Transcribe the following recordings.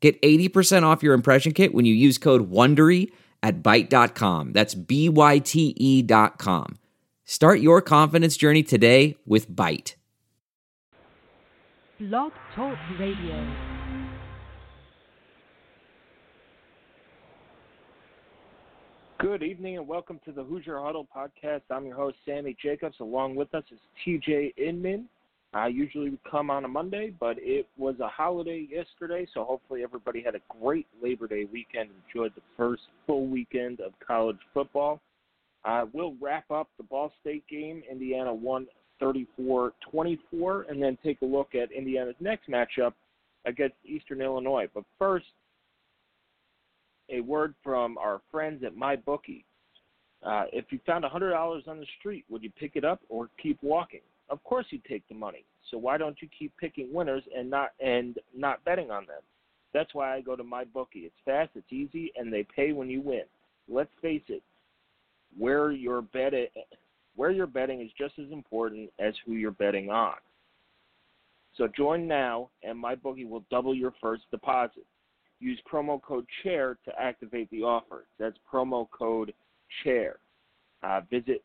Get 80% off your impression kit when you use code WONDERY at Byte.com. That's B-Y-T-E dot com. Start your confidence journey today with Byte. Blog Talk Radio. Good evening and welcome to the Hoosier Huddle podcast. I'm your host, Sammy Jacobs. Along with us is TJ Inman. I usually come on a Monday, but it was a holiday yesterday, so hopefully everybody had a great Labor Day weekend, enjoyed the first full weekend of college football. Uh, we'll wrap up the Ball State game. Indiana won 34 24, and then take a look at Indiana's next matchup against Eastern Illinois. But first, a word from our friends at MyBookie. Uh, if you found $100 on the street, would you pick it up or keep walking? Of course, you take the money. So why don't you keep picking winners and not and not betting on them? That's why I go to MyBookie. It's fast, it's easy, and they pay when you win. Let's face it, where you're betting, where you're betting is just as important as who you're betting on. So join now, and MyBookie will double your first deposit. Use promo code CHAIR to activate the offer. That's promo code CHAIR. Uh, visit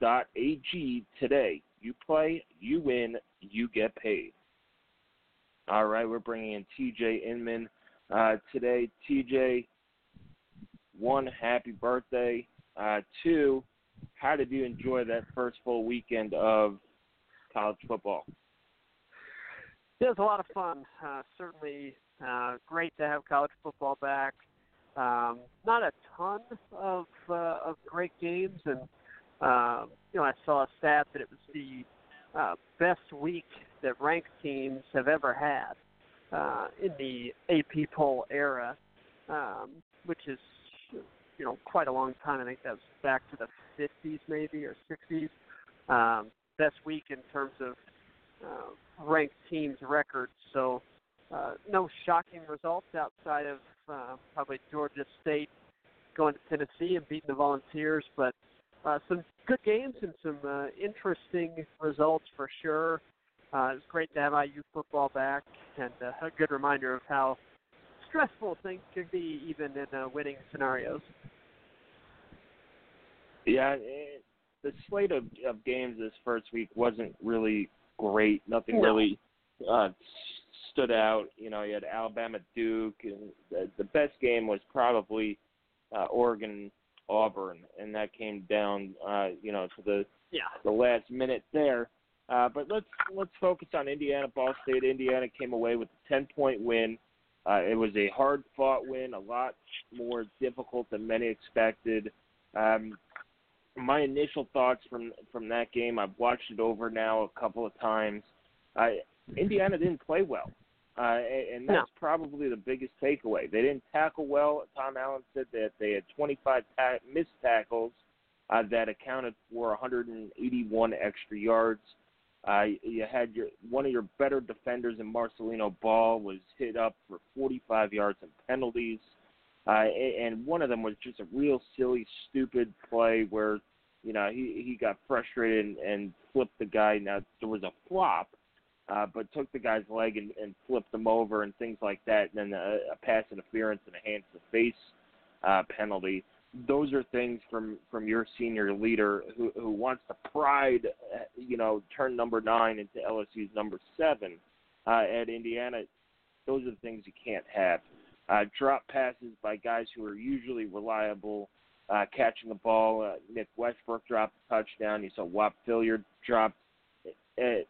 mybookie.ag today. You play, you win, you get paid. All right, we're bringing in TJ Inman uh, today. TJ, one, happy birthday. Uh, two, how did you enjoy that first full weekend of college football? It was a lot of fun. Uh, certainly uh, great to have college football back. Um, not a ton of uh, of great games, and um, you know I saw a stat that it was the uh, best week that ranked teams have ever had uh, in the AP poll era, um, which is you know quite a long time. I think that was back to the 50s maybe or 60s. Um, best week in terms of uh, ranked teams records. So uh, no shocking results outside of uh, probably Georgia State going to Tennessee and beating the Volunteers, but uh, some good games and some uh, interesting results for sure. Uh, it's great to have IU football back, and uh, a good reminder of how stressful things can be even in uh, winning scenarios. Yeah, it, the slate of, of games this first week wasn't really great. Nothing no. really uh, stood out. You know, you had Alabama Duke, and the, the best game was probably uh, Oregon Auburn, and that came down, uh, you know, to the yeah. the last minute there. Uh, but let's let's focus on Indiana Ball State. Indiana came away with a 10 point win. Uh, it was a hard fought win, a lot more difficult than many expected. Um, my initial thoughts from from that game, I've watched it over now a couple of times. Uh, Indiana didn't play well. Uh, and that's no. probably the biggest takeaway. They didn't tackle well. Tom Allen said that they had 25 ta- missed tackles uh, that accounted for 181 extra yards. Uh, you had your one of your better defenders in Marcelino Ball was hit up for 45 yards and penalties, uh, and one of them was just a real silly, stupid play where you know he he got frustrated and, and flipped the guy. Now there was a flop, uh, but took the guy's leg and, and flipped him over and things like that. And then a, a pass interference and a hands to face uh, penalty. Those are things from from your senior leader who who wants to pride, uh, you know, turn number nine into LSU's number seven uh, at Indiana. Those are the things you can't have. Uh, drop passes by guys who are usually reliable. Uh, catching the ball, uh, Nick Westbrook dropped a touchdown. You saw Whop Philyor drop uh, it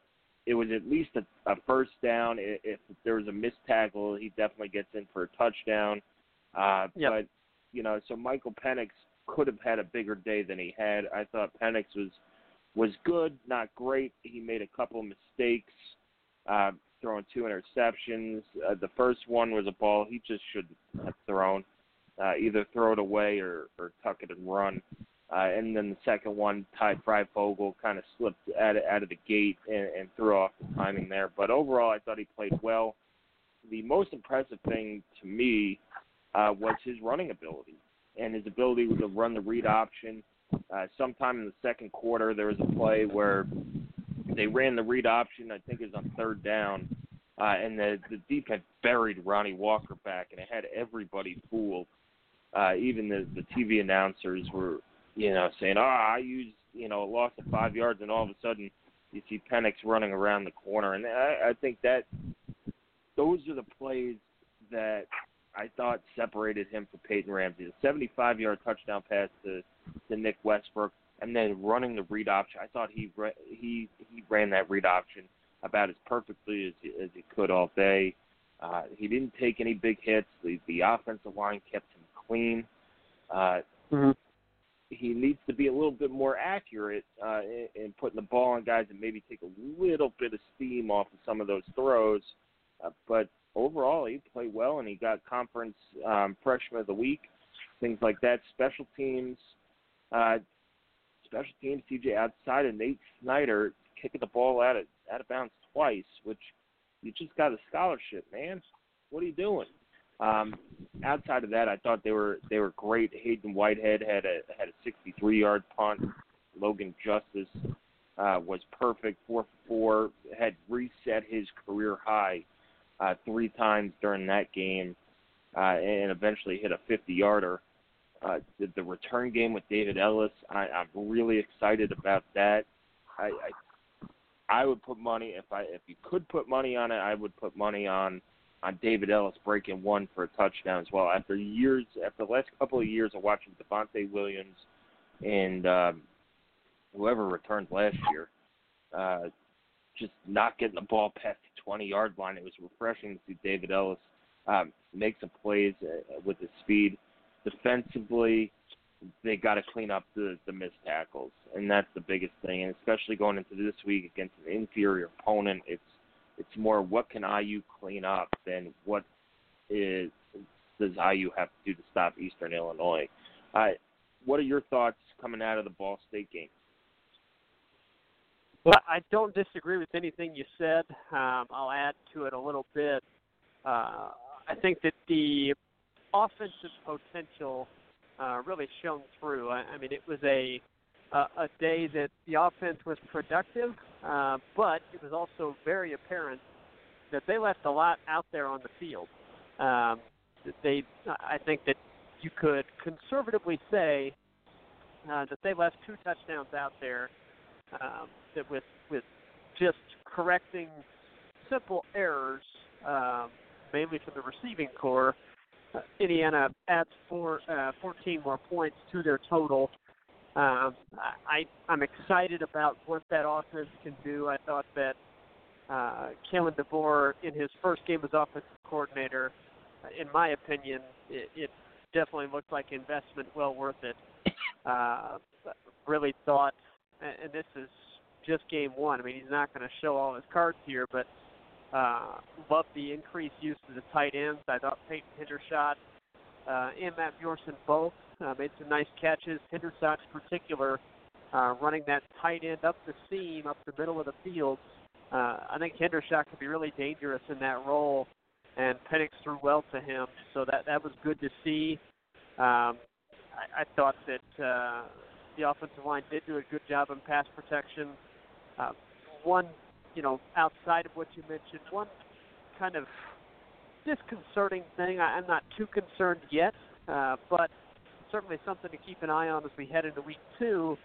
was at least a, a first down. If there was a missed tackle, he definitely gets in for a touchdown. Uh, yep. But you know, so Michael Penix could have had a bigger day than he had. I thought Penix was was good, not great. He made a couple of mistakes. Uh, throwing two interceptions. Uh, the first one was a ball he just should have thrown. Uh, either throw it away or, or tuck it and run. Uh, and then the second one, Ty Fryfogle kind of slipped out of, out of the gate and, and threw off the timing there. But overall, I thought he played well. The most impressive thing to me uh, was his running ability and his ability to run the read option. Uh, sometime in the second quarter, there was a play where they ran the read option. I think it was on third down, uh, and the the defense buried Ronnie Walker back, and it had everybody fooled. Uh, even the the TV announcers were, you know, saying, "Oh, I used, you know, a loss of five yards," and all of a sudden, you see Penix running around the corner, and I, I think that those are the plays that I thought separated him from Peyton Ramsey. The 75-yard touchdown pass to to Nick Westbrook, and then running the read option. I thought he he he ran that read option about as perfectly as he, as he could all day. Uh, he didn't take any big hits. The the offensive line kept him clean. Uh, mm-hmm. He needs to be a little bit more accurate uh, in, in putting the ball on guys and maybe take a little bit of steam off of some of those throws. Uh, but overall, he played well and he got conference um, freshman of the week, things like that. Special teams, uh, special teams, TJ outside of Nate Snyder kicking the ball out of out of bounds twice, which you just got a scholarship, man. What are you doing? Um, outside of that, I thought they were they were great. Haydon Whitehead had a had a 63 yard punt. Logan Justice uh, was perfect, four for four, had reset his career high uh, three times during that game, uh, and eventually hit a 50 yarder. Uh, the, the return game with David Ellis, I, I'm really excited about that. I, I I would put money if I if you could put money on it, I would put money on on David Ellis breaking one for a touchdown as well. After years, after the last couple of years of watching Devontae Williams and um, whoever returned last year, uh, just not getting the ball past the 20 yard line, it was refreshing to see David Ellis um, make some plays uh, with his speed. Defensively, they got to clean up the the missed tackles, and that's the biggest thing. And especially going into this week against an inferior opponent, it's more what can IU clean up than what is does IU have to do to stop Eastern Illinois. Uh, what are your thoughts coming out of the Ball State game? Well, I don't disagree with anything you said. Um, I'll add to it a little bit. Uh, I think that the offensive potential uh, really shone through. I, I mean, it was a a, a day that the offense was productive, uh, but it was also very apparent that they left a lot out there on the field. Um, they, I think that you could conservatively say uh, that they left two touchdowns out there. Um, that with with just correcting simple errors, um, mainly from the receiving core, uh, Indiana adds four, uh, 14 more points to their total. Um, I, I'm excited about what that offense can do. I thought that uh, Kalen DeBoer, in his first game as offensive coordinator, in my opinion, it, it definitely looked like investment well worth it. Uh, really thought, and this is just game one. I mean, he's not going to show all his cards here, but uh, love the increased use of the tight ends. I thought Peyton Hendershot uh, and Matt Bjorson both uh, made some nice catches. Hendershot in particular, uh, running that tight end up the seam, up the middle of the field. Uh, I think Hendershot could be really dangerous in that role, and Penix threw well to him, so that that was good to see. Um, I, I thought that uh, the offensive line did do a good job in pass protection. Uh, one you know, outside of what you mentioned, one kind of disconcerting thing. I, I'm not too concerned yet, uh, but certainly something to keep an eye on as we head into week two.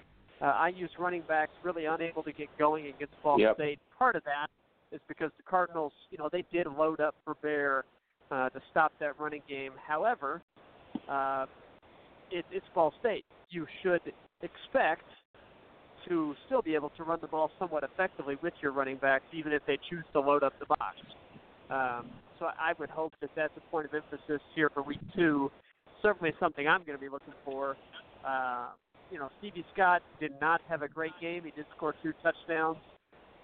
Uh, IU's running backs really unable to get going against Ball yep. State. Part of that is because the Cardinals, you know, they did load up for Bear uh, to stop that running game. However, uh, it, it's Ball State. You should expect to still be able to run the ball somewhat effectively with your running backs, even if they choose to load up the box. Um, so I would hope that that's a point of emphasis here for week two. Certainly something I'm going to be looking for. Uh, you know, Stevie Scott did not have a great game. He did score two touchdowns.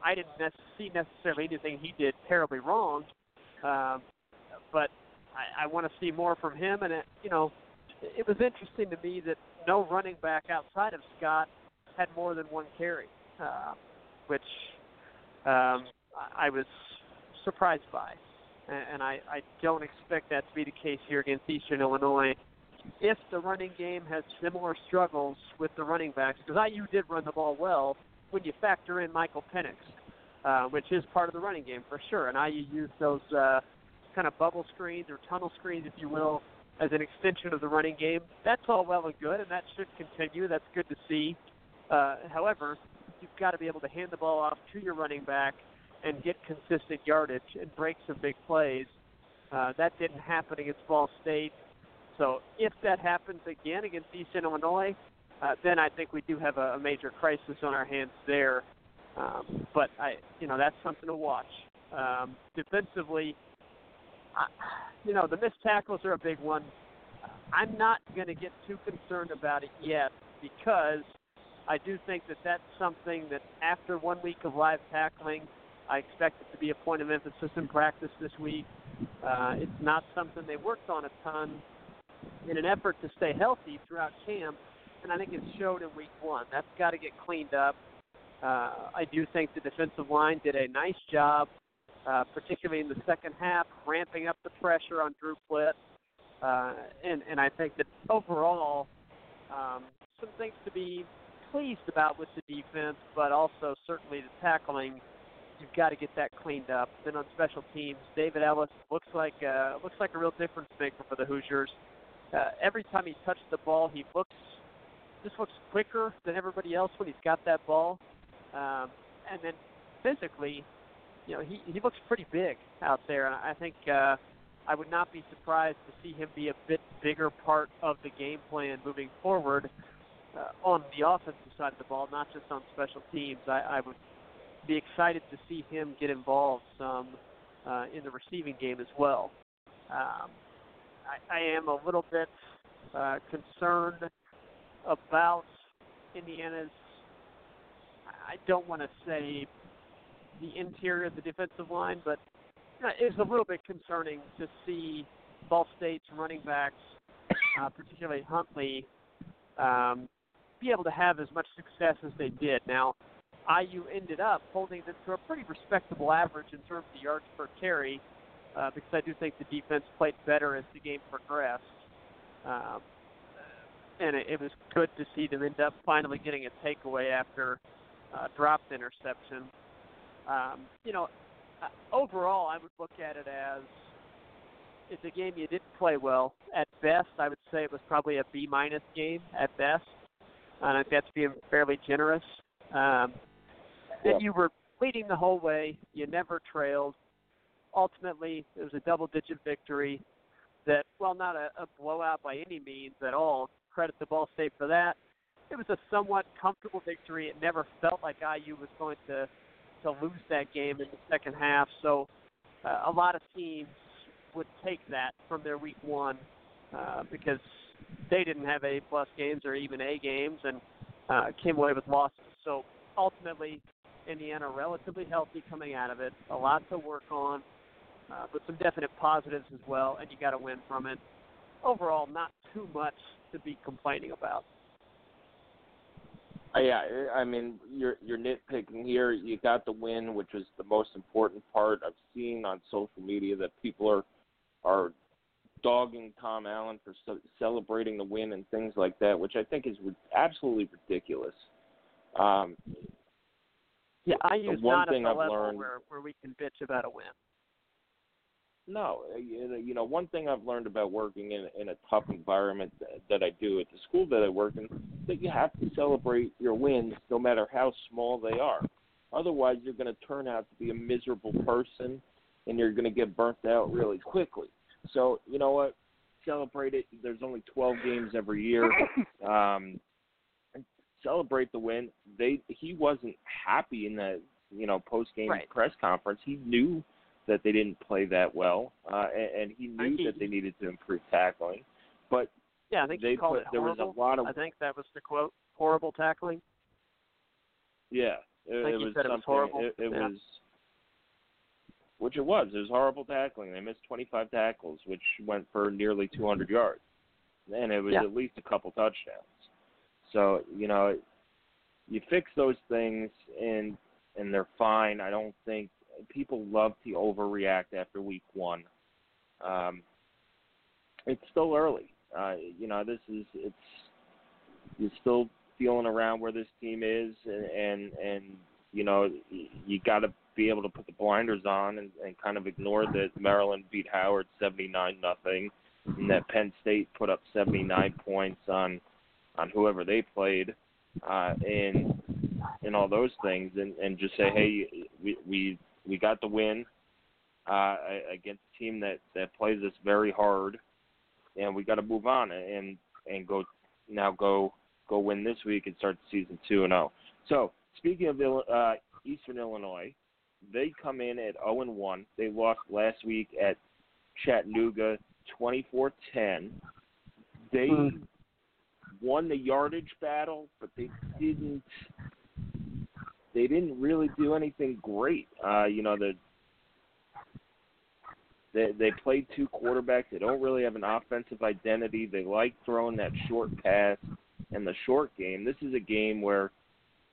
I didn't nec- see necessarily anything he did terribly wrong, um, but I, I want to see more from him. And it, you know, it was interesting to me that no running back outside of Scott had more than one carry, uh, which um, I was surprised by, and I, I don't expect that to be the case here against Eastern Illinois. If the running game has similar struggles with the running backs, because IU did run the ball well when you factor in Michael Penix, uh, which is part of the running game for sure, and IU used those uh, kind of bubble screens or tunnel screens, if you will, as an extension of the running game. That's all well and good, and that should continue. That's good to see. Uh, however, you've got to be able to hand the ball off to your running back and get consistent yardage and break some big plays. Uh, that didn't happen against Ball State. So if that happens again against Eastern Illinois, uh, then I think we do have a, a major crisis on our hands there. Um, but I, you know, that's something to watch. Um, defensively, I, you know, the missed tackles are a big one. I'm not going to get too concerned about it yet because I do think that that's something that after one week of live tackling, I expect it to be a point of emphasis in practice this week. Uh, it's not something they worked on a ton in an effort to stay healthy throughout camp, and I think it showed in week one. That's got to get cleaned up. Uh, I do think the defensive line did a nice job, uh, particularly in the second half, ramping up the pressure on Drew Plitt. Uh, and, and I think that overall, um, some things to be pleased about with the defense, but also certainly the tackling. You've got to get that cleaned up. Then on special teams, David Ellis looks like uh, looks like a real difference maker for the Hoosiers. Every time he touches the ball, he looks just looks quicker than everybody else when he's got that ball. Um, and then physically, you know, he he looks pretty big out there, and I think uh, I would not be surprised to see him be a bit bigger part of the game plan moving forward uh, on the offensive side of the ball, not just on special teams. I, I would be excited to see him get involved some uh, in the receiving game as well. Um, I, I am a little bit uh, concerned about Indiana's. I don't want to say the interior of the defensive line, but it's a little bit concerning to see Ball State's running backs, uh, particularly Huntley, um, be able to have as much success as they did. Now, IU ended up holding them to a pretty respectable average in terms of yards per carry, uh, because I do think the defense played better as the game progressed. Um, and it, it was good to see them end up finally getting a takeaway after uh, dropped interception. Um, you know, uh, overall, I would look at it as it's a game you didn't play well. At best, I would say it was probably a B minus game at best. And I think that's being fairly generous. Um, Yeah. You were leading the whole way. You never trailed. Ultimately, it was a double-digit victory. That, well, not a, a blowout by any means at all. Credit to Ball State for that. It was a somewhat comfortable victory. It never felt like IU was going to to lose that game in the second half. So uh, a lot of teams would take that from their week one uh, because they didn't have A plus games or even A games and uh, came away with losses. So ultimately, Indiana relatively healthy coming out of it. A lot to work on, uh, but some definite positives as well, and you got to win from it. Overall, not too much to be complaining about. Uh, yeah, I mean, you're you're nitpicking here. You got the win, which was the most important part. I've seen on social media that people are are dogging Tom Allen for ce- celebrating the win and things like that, which I think is absolutely ridiculous. Um, Yeah, IU's one not thing I've learned- where where we can bitch about a win. No, uh, you know, one thing I've learned about working in in a tough environment that, that I do at the school that I work in, that you have to celebrate your wins no matter how small they are. Otherwise, you're going to turn out to be a miserable person, and you're going to get burnt out really quickly. So, you know what? Celebrate it. There's only 12 games every year. Um, celebrate the win. They he wasn't happy in the you know post game Right. press conference. He knew that they didn't play that well, uh, and, and he knew think that they needed to improve tackling. But Yeah, I think they called put it there was a lot of I think that was the quote: horrible tackling. yeah, It, Like it you was said, it something. was horrible. It, it Yeah. was, which it was. It was horrible tackling. They missed 25 tackles, which went for nearly 200 yards, and it was Yeah. at least a couple touchdowns. So you know, you fix those things, and and they're fine. I don't think people love to overreact after week one. Um, it's still early. Uh, you know, this is it's you're still feeling around where this team is, and and, and you know you got to be able to put the blinders on and, and kind of ignore that Maryland beat Howard seventy nine nothing, and that Penn State put up seventy nine points on on whoever they played, uh, and and all those things, and and just say, hey, we we we got the win uh, against a team that that plays us very hard, and we got to move on and and go now go go win this week and start the season two and zero. So speaking of uh, Eastern Illinois, they come in at zero and one. They lost last week at Chattanooga 24-10. They Mm. won the yardage battle, but they didn't. They didn't really do anything great. Uh, you know the they they played two quarterbacks. They don't really have an offensive identity. They like throwing that short pass and the short game. This is a game where,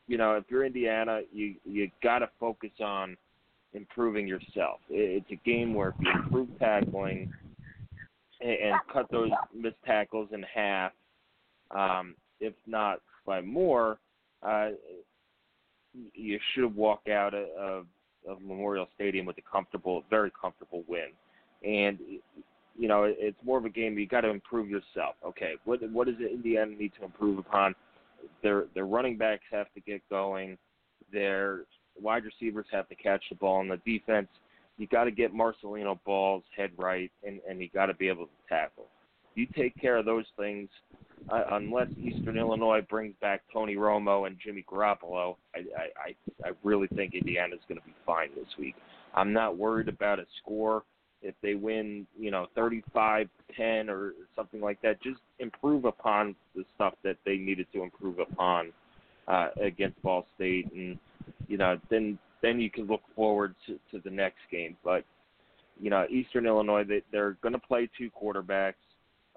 you know, if you're Indiana, you you got to focus on improving yourself. It, it's a game where if you improve tackling and, and cut those missed tackles in half, um, if not by more, uh, you should walk out of, of Memorial Stadium with a comfortable, very comfortable win. And you know, it's more of a game you got to improve yourself. Okay, what what does Indiana need to improve upon? Their their running backs have to get going. Their wide receivers have to catch the ball. And the defense, you got to get Marcelino Ball's head right, and and you got to be able to tackle. You take care of those things, uh, unless Eastern Illinois brings back Tony Romo and Jimmy Garoppolo. I I I, I really think Indiana's going to be fine this week. I'm not worried about a score if they win, you know, 35-10 or something like that, just improve upon the stuff that they needed to improve upon uh, against Ball State, and you know, then then you can look forward to, to the next game. But you know, Eastern Illinois, they, they're going to play two quarterbacks.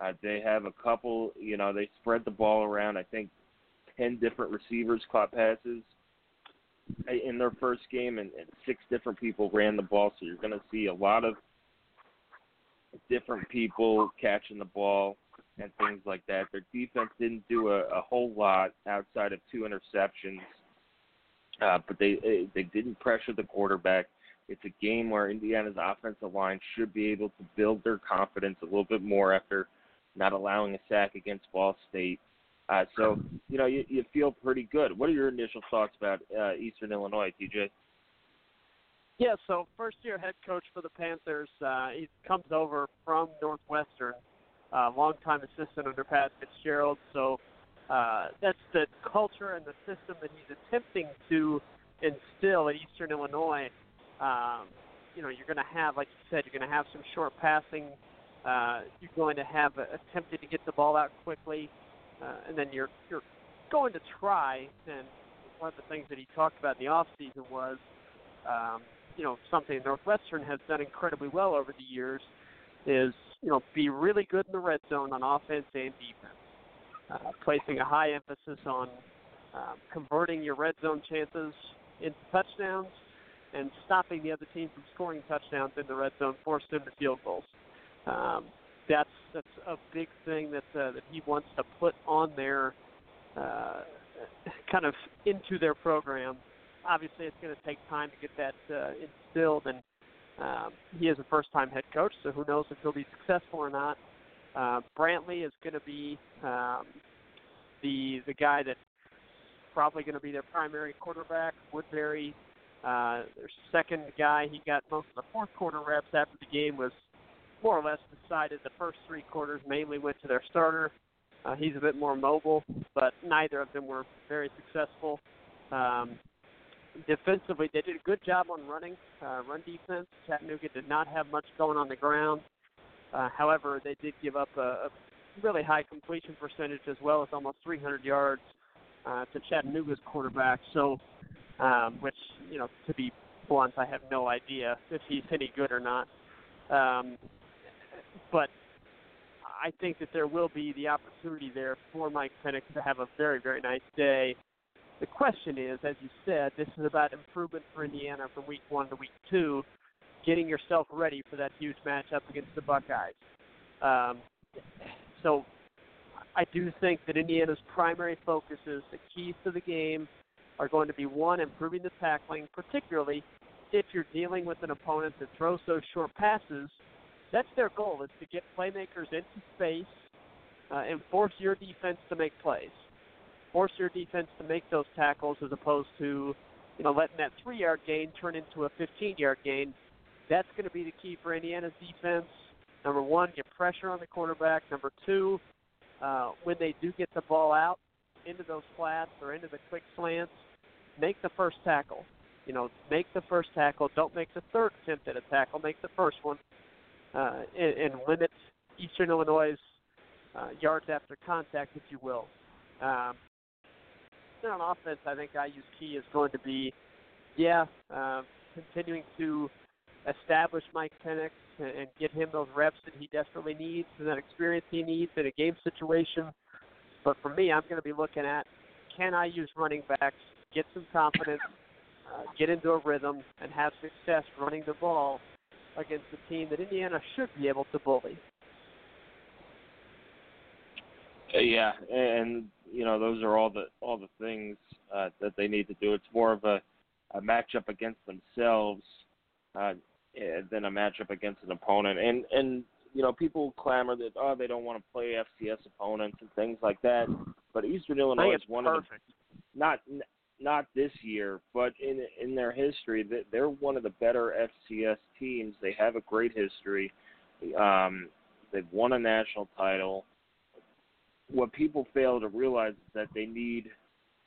Uh, they have a couple, you know, they spread the ball around. I think ten different receivers caught passes in their first game, and, and six different people ran the ball. So you're going to see a lot of different people catching the ball and things like that. Their defense didn't do a, a whole lot outside of two interceptions, uh, but they they didn't pressure the quarterback. It's a game where Indiana's offensive line should be able to build their confidence a little bit more after not allowing a sack against Ball State. Uh, so you know you, you feel pretty good. What are your initial thoughts about uh, Eastern Illinois, TJ? Yeah, so first year head coach for the Panthers. Uh, he comes over from Northwestern, uh, longtime assistant under Pat Fitzgerald. So uh, that's the culture and the system that he's attempting to instill at Eastern Illinois. Um, you know, you're going to have, like you said, you're going to have some short passing. Uh, you're going to have uh, attempted to get the ball out quickly, uh, and then you're you're going to try. And one of the things that he talked about in the off season was um, you know something Northwestern has done incredibly well over the years is you know be really good in the red zone on offense and defense, uh, placing a high emphasis on um, converting your red zone chances into touchdowns and stopping the other team from scoring touchdowns in the red zone, force them to field goals. Um, that's that's a big thing that uh, that he wants to put on their uh, kind of into their program obviously it's going to take time to get that uh, instilled, and um, he is a first-time head coach, so who knows if he'll be successful or not. Uh, Brantley is going to be um, the the guy that's probably going to be their primary quarterback. Woodbury, uh, their second guy, he got most of the fourth quarter reps after the game was more or less decided. The first three quarters mainly went to their starter. Uh, he's a bit more mobile, but neither of them were very successful. Um, defensively, they did a good job on running, uh, run defense. Chattanooga did not have much going on the ground. Uh, however, they did give up a, a really high completion percentage as well as almost 300 yards uh, to Chattanooga's quarterback. So um, which you know, to be blunt, I have no idea if he's any good or not. Um, but I think that there will be the opportunity there for Mike Penix to have a very, very nice day. The question is, as you said, this is about improvement for Indiana from week one to week two, getting yourself ready for that huge matchup against the Buckeyes. Um, so I do think that Indiana's primary focuses, the keys to the game, are going to be one, improving the tackling, particularly if you're dealing with an opponent that throws those short passes. That's their goal: is to get playmakers into space uh, and force your defense to make plays force your defense to make those tackles as opposed to, you know, letting that three yard gain turn into a 15 yard gain. That's going to be the key for Indiana's defense. Number one, get pressure on the quarterback. Number two, uh, when they do get the ball out into those flats or into the quick slants, make the first tackle. You know, make the first tackle. Don't make the third attempt at a tackle. Make the first one, uh, and, and limit Eastern Illinois' uh, yards after contact, if you will. Um, on offense, I think IU's key is going to be, yeah, uh, continuing to establish Mike Penix and, and get him those reps that he desperately needs and that experience he needs in a game situation. But for me, I'm going to be looking at can IU's running backs, get some confidence, uh, get into a rhythm, and have success running the ball against a team that Indiana should be able to bully. Yeah, and you know those are all the all the things uh, that they need to do. It's more of a, a matchup against themselves uh, than a matchup against an opponent. And and you know people clamor that oh they don't want to play FCS opponents and things like that. But Eastern Illinois is one perfect. of the not not this year, but in in their history, that they're one of the better FCS teams. They have a great history. Um, they've won a national title what people fail to realize is that they need,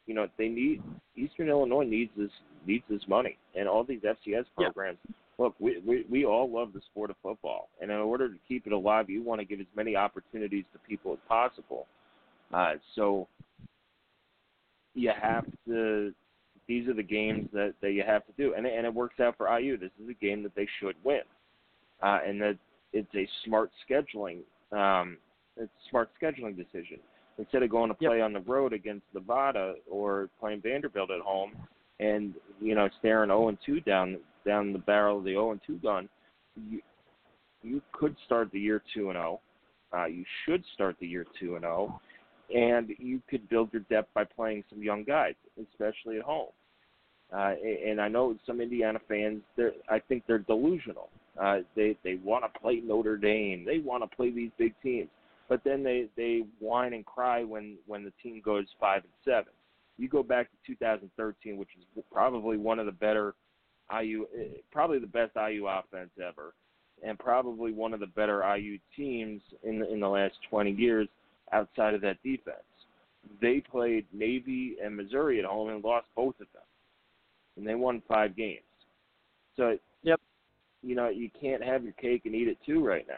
you know, they need Eastern Illinois needs this needs this money, and all these FCS programs. Yeah. Look, we, we we all love the sport of football, and in order to keep it alive, you want to give as many opportunities to people as possible. Uh, so you have to. These are the games that that you have to do, and and it works out for IU. This is a game that they should win, uh, and that it's a smart scheduling um, it's a smart scheduling decision. Instead of going to play yep. on the road against Nevada or playing Vanderbilt at home, and you know staring 0 and 2 down down the barrel of the 0 and 2 gun, you you could start the year 2 and 0. Uh, you should start the year 2 and 0, and you could build your depth by playing some young guys, especially at home. Uh, and I know some Indiana fans, I think they're delusional. Uh, they they want to play Notre Dame. They want to play these big teams but then they they whine and cry when when the team goes five and seven. You go back to 2013, which is probably one of the better IU, eh, probably the best IU offense ever, and probably one of the better IU teams in the, in the last 20 years outside of that defense. They played Navy and Missouri at home and lost both of them, and they won five games. So, yep, you know you can't have your cake and eat it too right now.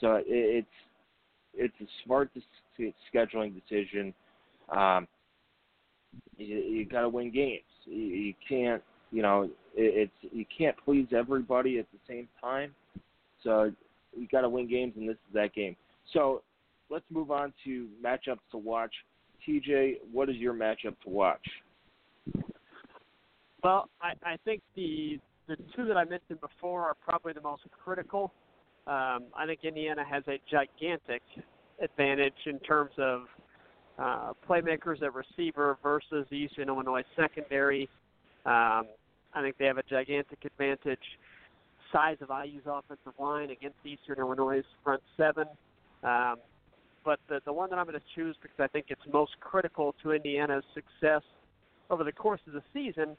So it's it's a smart scheduling decision. Um, you, you got to win games. You, you can't, you know, it, it's you can't please everybody at the same time. So you got to win games, and this is that game. So let's move on to matchups to watch. TJ, what is your matchup to watch? Well, I, I think the the two that I mentioned before are probably the most critical um, I think Indiana has a gigantic advantage in terms of uh, playmakers at receiver versus the Eastern Illinois secondary. Um, I think they have a gigantic advantage size of IU's offensive line against Eastern Illinois' front seven. Um, but the, the one that I'm going to choose because I think it's most critical to Indiana's success over the course of the season,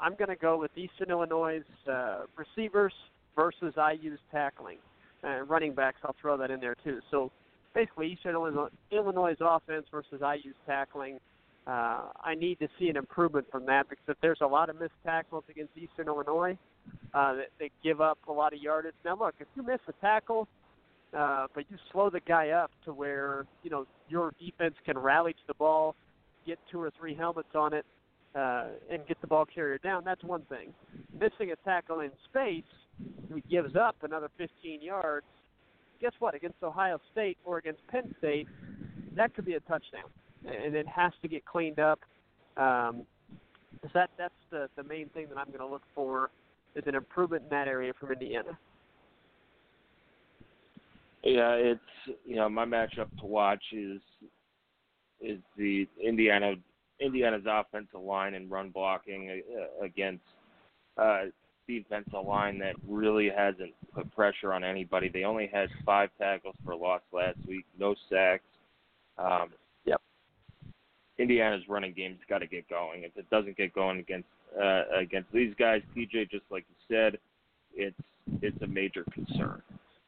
I'm going to go with Eastern Illinois' uh, receivers versus IU's tackling uh, running backs. I'll throw that in there too. So basically, Eastern Illinois, Illinois' offense versus IU's tackling. Uh, I need to see an improvement from that because if there's a lot of missed tackles against Eastern Illinois, uh, they, they give up a lot of yardage. Now, look, if you miss a tackle, uh, but you slow the guy up to where you know your defense can rally to the ball, get two or three helmets on it, uh, and get the ball carrier down, that's one thing. Missing a tackle in space, who gives up another 15 yards. Guess what? Against Ohio State or against Penn State, that could be a touchdown, and it has to get cleaned up. Um, so that that's the the main thing that I'm going to look for is an improvement in that area from Indiana. Yeah, it's you know my matchup to watch is is the Indiana Indiana's offensive line and run blocking against uh, defensive line that really hasn't put pressure on anybody. They only had five tackles for a loss last week, no sacks. Um, yep. Indiana's running game's got to get going. If it doesn't get going against uh, against these guys, TJ, just like you said, it's it's a major concern.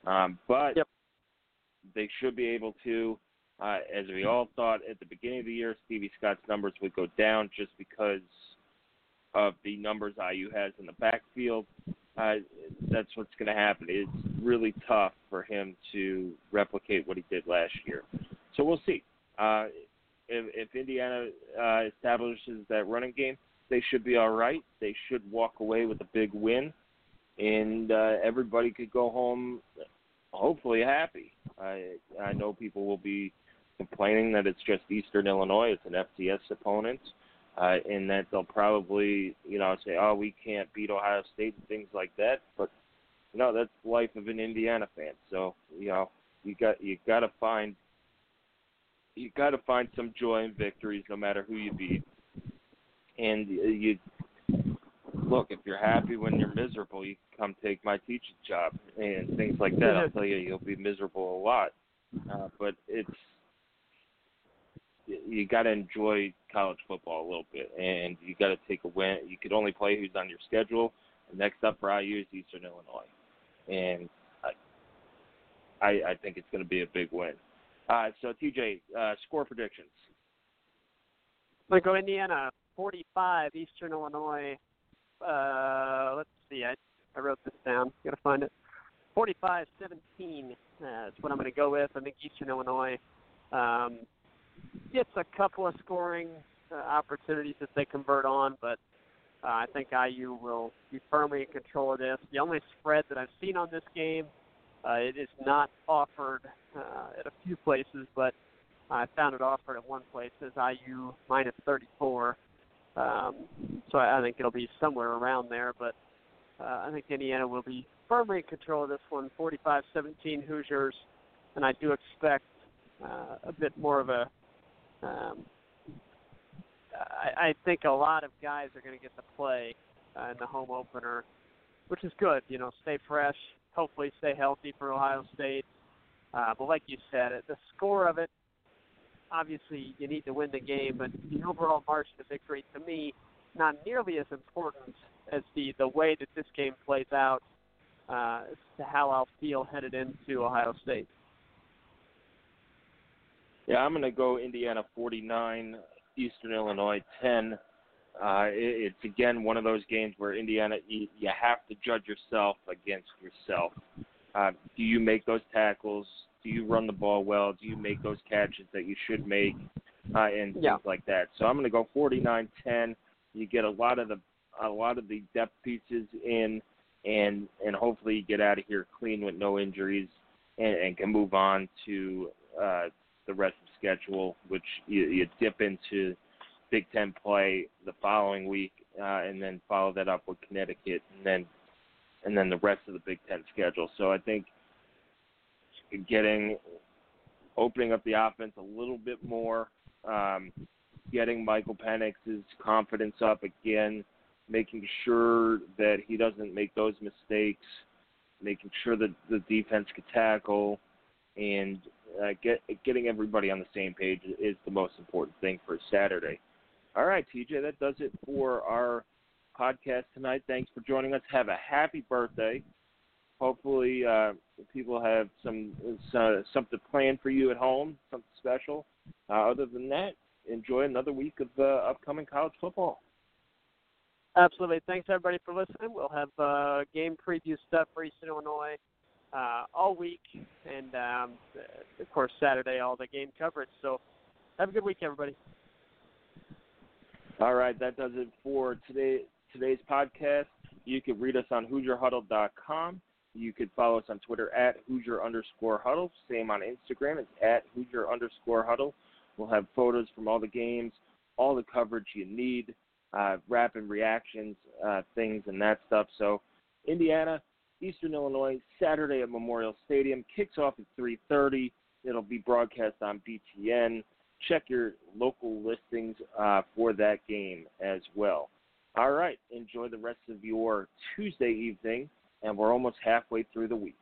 Um, but yep they should be able to. Uh, as we all thought at the beginning of the year, Stevie Scott's numbers would go down just because of the numbers IU has in the backfield. Uh, that's what's going to happen. It's really tough for him to replicate what he did last year. So we'll see. Uh, if, if Indiana uh, establishes that running game, they should be all right. They should walk away with a big win, and uh, everybody could go home hopefully happy. I I know people will be complaining that it's just Eastern Illinois, it's an FCS opponent, uh, and that they'll probably you know say, oh, we can't beat Ohio State and things like that. But you know that's life of an Indiana fan. So you know you got you got to find you got to find some joy in victories, no matter who you beat. And you look, if you're happy when you're miserable, you can come take my teaching job and things like that. I'll tell you, you'll be miserable a lot. Uh, but it's you got to enjoy college football a little bit, and you got to take a win. You could only play who's on your schedule. next up for IU is Eastern Illinois, and I I, I think it's going to be a big win. Uh, so TJ, uh, score predictions. I'm going to go Indiana 45, Eastern Illinois uh, let's see. I I wrote this down. Got to find it. 45-17 uh, is what I'm going to go with. I think Eastern Illinois um, gets a couple of scoring uh, opportunities if they convert on, but uh, I think IU will be firmly in control of this. The only spread that I've seen on this game, uh, it is not offered uh, at a few places, but I found it offered at one place as IU minus 34. Um, so I, I think it'll be somewhere around there, but uh, I think Indiana will be firmly in control of this one, 45-17 Hoosiers, and I do expect uh, a bit more of a. Um, I, I think a lot of guys are going to get to play uh, in the home opener, which is good. You know, stay fresh, hopefully stay healthy for Ohio State. Uh, but like you said, the score of it obviously you need to win the game, but the overall margin of victory to me not nearly as important as the the way that this game plays out uh, to how I'll feel headed into Ohio State. Yeah, I'm going to go Indiana 49, Eastern Illinois 10. Uh, it, it's again one of those games where Indiana you, you have to judge yourself against yourself. Uh, do you make those tackles? Do you run the ball well? Do you make those catches that you should make? Uh, and yeah. things like that. So I'm going to go 49-10. You get a lot of the a lot of the depth pieces in, and and hopefully you get out of here clean with no injuries, and, and can move on to uh, the rest of the schedule, which you, you dip into Big Ten play the following week, uh, and then follow that up with Connecticut, and then and then the rest of the Big Ten schedule. So I think getting opening up the offense a little bit more, um, getting Michael Penix's confidence up again, making sure that he doesn't make those mistakes, making sure that the defense can tackle, and uh, get getting everybody on the same page is the most important thing for Saturday. All right, TJ, that does it for our podcast tonight. Thanks for joining us. Have a happy birthday hopefully uh, people have some uh, something planned for you at home, something special. Uh, other than that, enjoy another week of uh, upcoming college football. Absolutely. Thanks everybody for listening. We'll have uh, game preview stuff for Eastern Illinois uh, all week, and um, of course Saturday all the game coverage. So have a good week, everybody. All right, that does it for today today's podcast. You can read us on HoosierHuddle.com. You could follow us on Twitter at Hoosier underscore Huddle. Same on Instagram. It's at Hoosier underscore Huddle. We'll have photos from all the games, all the coverage you need, uh, rapid reactions, uh, things, and that stuff. So, Indiana, Eastern Illinois, Saturday at Memorial Stadium kicks off at 3:30. It'll be broadcast on BTN. Check your local listings uh, for that game as well. All right, enjoy the rest of your Tuesday evening, and we're almost halfway through the week.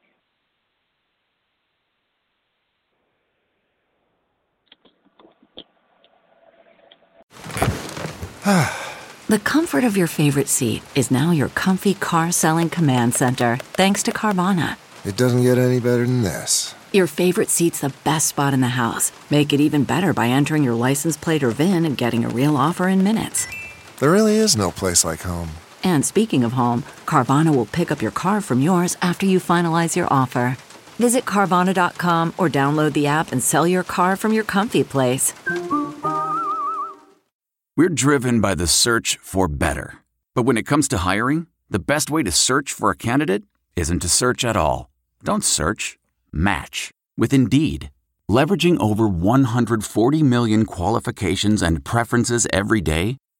The comfort of your favorite seat is now your comfy car selling command center, thanks to Carvana. It doesn't get any better than this. Your favorite seat's the best spot in the house. Make it even better by entering your license plate or VIN and getting a real offer in minutes. There really is no place like home. And speaking of home, Carvana will pick up your car from yours after you finalize your offer. Visit Carvana.com or download the app and sell your car from your comfy place. We're driven by the search for better. But when it comes to hiring, the best way to search for a candidate isn't to search at all. Don't search, match with Indeed. Leveraging over 140 million qualifications and preferences every day,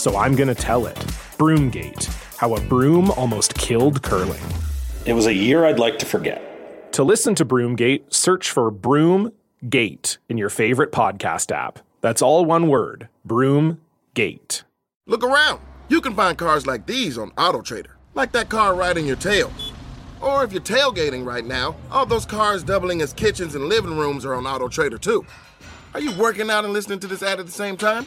so I'm going to tell it. Broomgate How a Broom Almost Killed Curling. It was a year I'd like to forget. To listen to Broomgate, search for Broomgate in your favorite podcast app. That's all one word Broomgate. Look around. You can find cars like these on AutoTrader, like that car riding your tail. Or if you're tailgating right now, all those cars doubling as kitchens and living rooms are on AutoTrader too. Are you working out and listening to this ad at the same time?